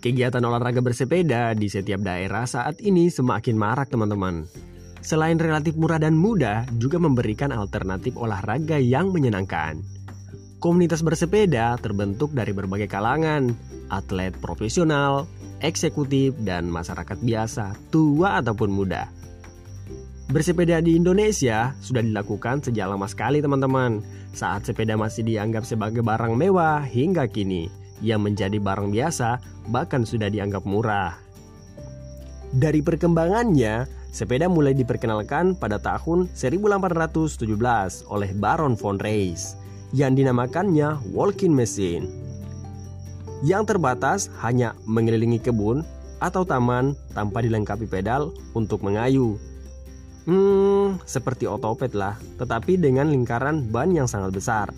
Kegiatan olahraga bersepeda di setiap daerah saat ini semakin marak teman-teman. Selain relatif murah dan mudah, juga memberikan alternatif olahraga yang menyenangkan. Komunitas bersepeda terbentuk dari berbagai kalangan, atlet profesional, eksekutif, dan masyarakat biasa, tua ataupun muda. Bersepeda di Indonesia sudah dilakukan sejak lama sekali teman-teman, saat sepeda masih dianggap sebagai barang mewah hingga kini yang menjadi barang biasa bahkan sudah dianggap murah. Dari perkembangannya, sepeda mulai diperkenalkan pada tahun 1817 oleh Baron von Reis yang dinamakannya walking machine. Yang terbatas hanya mengelilingi kebun atau taman tanpa dilengkapi pedal untuk mengayu. Hmm, seperti otopet lah, tetapi dengan lingkaran ban yang sangat besar.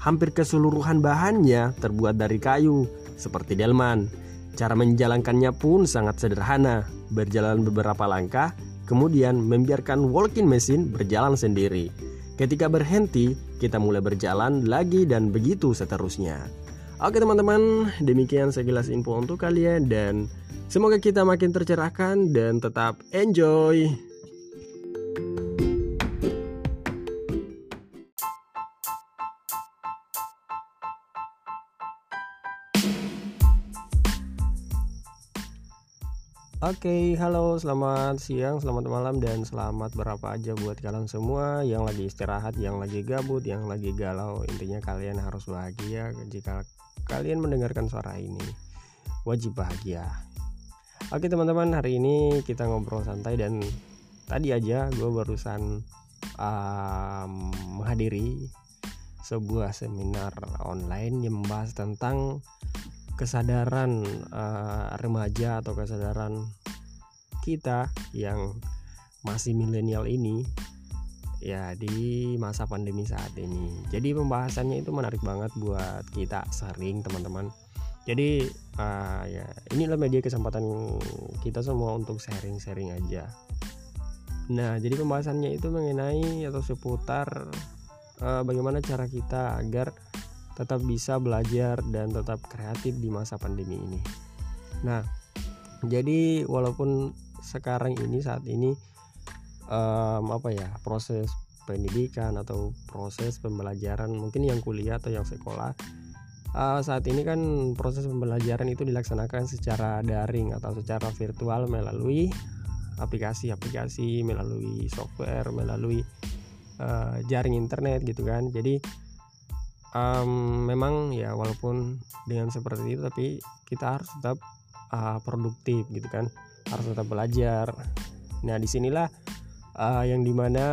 Hampir keseluruhan bahannya terbuat dari kayu, seperti delman. Cara menjalankannya pun sangat sederhana, berjalan beberapa langkah, kemudian membiarkan walking machine berjalan sendiri. Ketika berhenti, kita mulai berjalan lagi dan begitu seterusnya. Oke teman-teman, demikian sekilas info untuk kalian dan semoga kita makin tercerahkan dan tetap enjoy. Oke, okay, halo, selamat siang, selamat malam, dan selamat berapa aja buat kalian semua yang lagi istirahat, yang lagi gabut, yang lagi galau. Intinya kalian harus bahagia jika kalian mendengarkan suara ini. Wajib bahagia. Oke teman-teman, hari ini kita ngobrol santai dan tadi aja gue barusan um, menghadiri sebuah seminar online yang membahas tentang kesadaran uh, remaja atau kesadaran kita yang masih milenial ini ya di masa pandemi saat ini. Jadi pembahasannya itu menarik banget buat kita sering teman-teman. Jadi uh, ya inilah media kesempatan kita semua untuk sharing-sharing aja. Nah, jadi pembahasannya itu mengenai atau seputar uh, bagaimana cara kita agar tetap bisa belajar dan tetap kreatif di masa pandemi ini. Nah, jadi walaupun sekarang ini saat ini um, apa ya proses pendidikan atau proses pembelajaran mungkin yang kuliah atau yang sekolah uh, saat ini kan proses pembelajaran itu dilaksanakan secara daring atau secara virtual melalui aplikasi-aplikasi melalui software melalui uh, jaring internet gitu kan jadi um, memang ya walaupun dengan seperti itu tapi kita harus tetap uh, produktif gitu kan. Harus tetap belajar. Nah di sinilah uh, yang di mana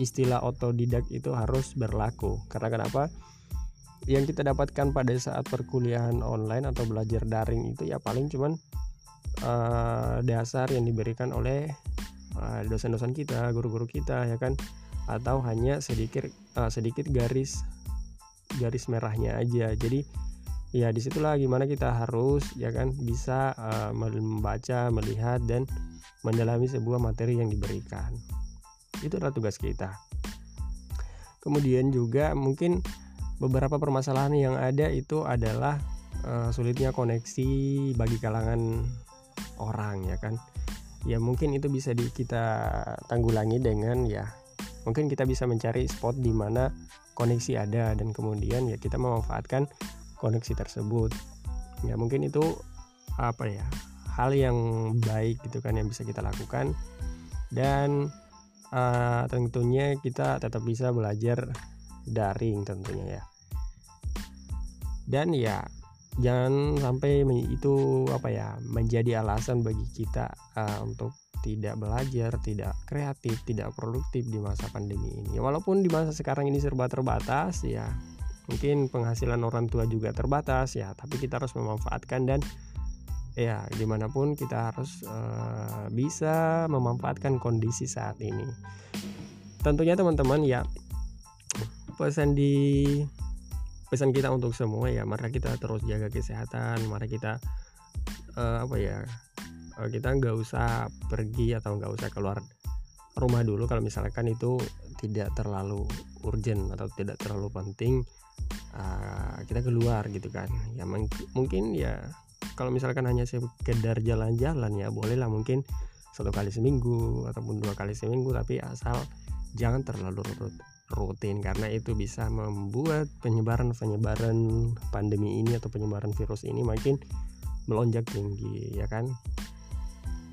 istilah otodidak itu harus berlaku. Karena kenapa? Yang kita dapatkan pada saat perkuliahan online atau belajar daring itu ya paling cuman uh, dasar yang diberikan oleh dosen-dosen uh, kita guru-guru kita ya kan? Atau hanya sedikit uh, sedikit garis garis merahnya aja. Jadi ya di situlah gimana kita harus ya kan bisa uh, membaca melihat dan mendalami sebuah materi yang diberikan. Itu adalah tugas kita. Kemudian juga mungkin beberapa permasalahan yang ada itu adalah uh, sulitnya koneksi bagi kalangan orang ya kan. Ya mungkin itu bisa di, kita tanggulangi dengan ya mungkin kita bisa mencari spot di mana koneksi ada dan kemudian ya kita memanfaatkan koneksi tersebut. Ya mungkin itu apa ya hal yang baik gitu kan yang bisa kita lakukan. Dan uh, tentunya kita tetap bisa belajar daring tentunya ya. Dan ya jangan sampai itu apa ya menjadi alasan bagi kita uh, untuk tidak belajar, tidak kreatif, tidak produktif di masa pandemi ini. Walaupun di masa sekarang ini serba terbatas ya, mungkin penghasilan orang tua juga terbatas ya, tapi kita harus memanfaatkan dan ya di mana pun kita harus uh, bisa memanfaatkan kondisi saat ini. Tentunya teman-teman ya pesan di pesan kita untuk semua ya, mari kita terus jaga kesehatan, mari kita uh, apa ya kita nggak usah pergi atau nggak usah keluar rumah dulu kalau misalkan itu tidak terlalu urgent atau tidak terlalu penting uh, kita keluar gitu kan. Ya mungkin ya kalau misalkan hanya sekedar jalan-jalan ya bolehlah mungkin satu kali seminggu ataupun dua kali seminggu tapi asal jangan terlalu rutin karena itu bisa membuat penyebaran penyebaran pandemi ini atau penyebaran virus ini makin melonjak tinggi ya kan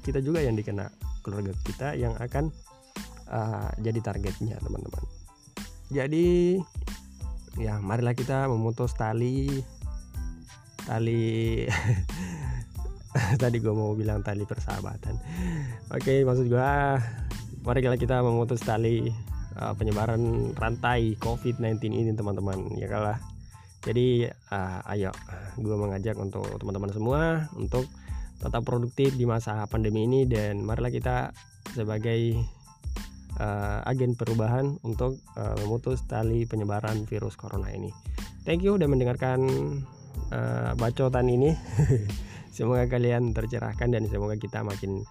kita juga yang dikena keluarga kita yang akan uh, jadi targetnya teman-teman. Jadi ya marilah kita memutus tali tali tadi gue mau bilang tali persahabatan. Oke maksud gue mari kita memutus tali uh, penyebaran rantai COVID-19 ini teman-teman ya kalah jadi uh, ayo gue mengajak untuk teman-teman semua untuk tetap produktif di masa pandemi ini dan marilah kita sebagai uh, agen perubahan untuk uh, memutus tali penyebaran virus corona ini. Thank you udah mendengarkan uh, bacotan ini. semoga kalian tercerahkan dan semoga kita makin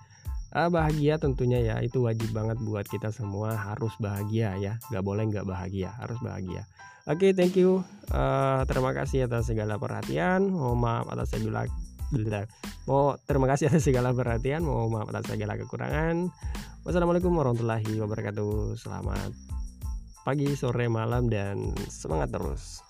uh, bahagia tentunya ya. Itu wajib banget buat kita semua harus bahagia ya. Nggak boleh nggak bahagia harus bahagia. Oke okay, thank you. Uh, terima kasih atas segala perhatian. Mohon maaf atas segala mau terima kasih atas segala perhatian. Mohon maaf atas segala kekurangan. Wassalamualaikum warahmatullahi wabarakatuh. Selamat pagi sore malam dan semangat terus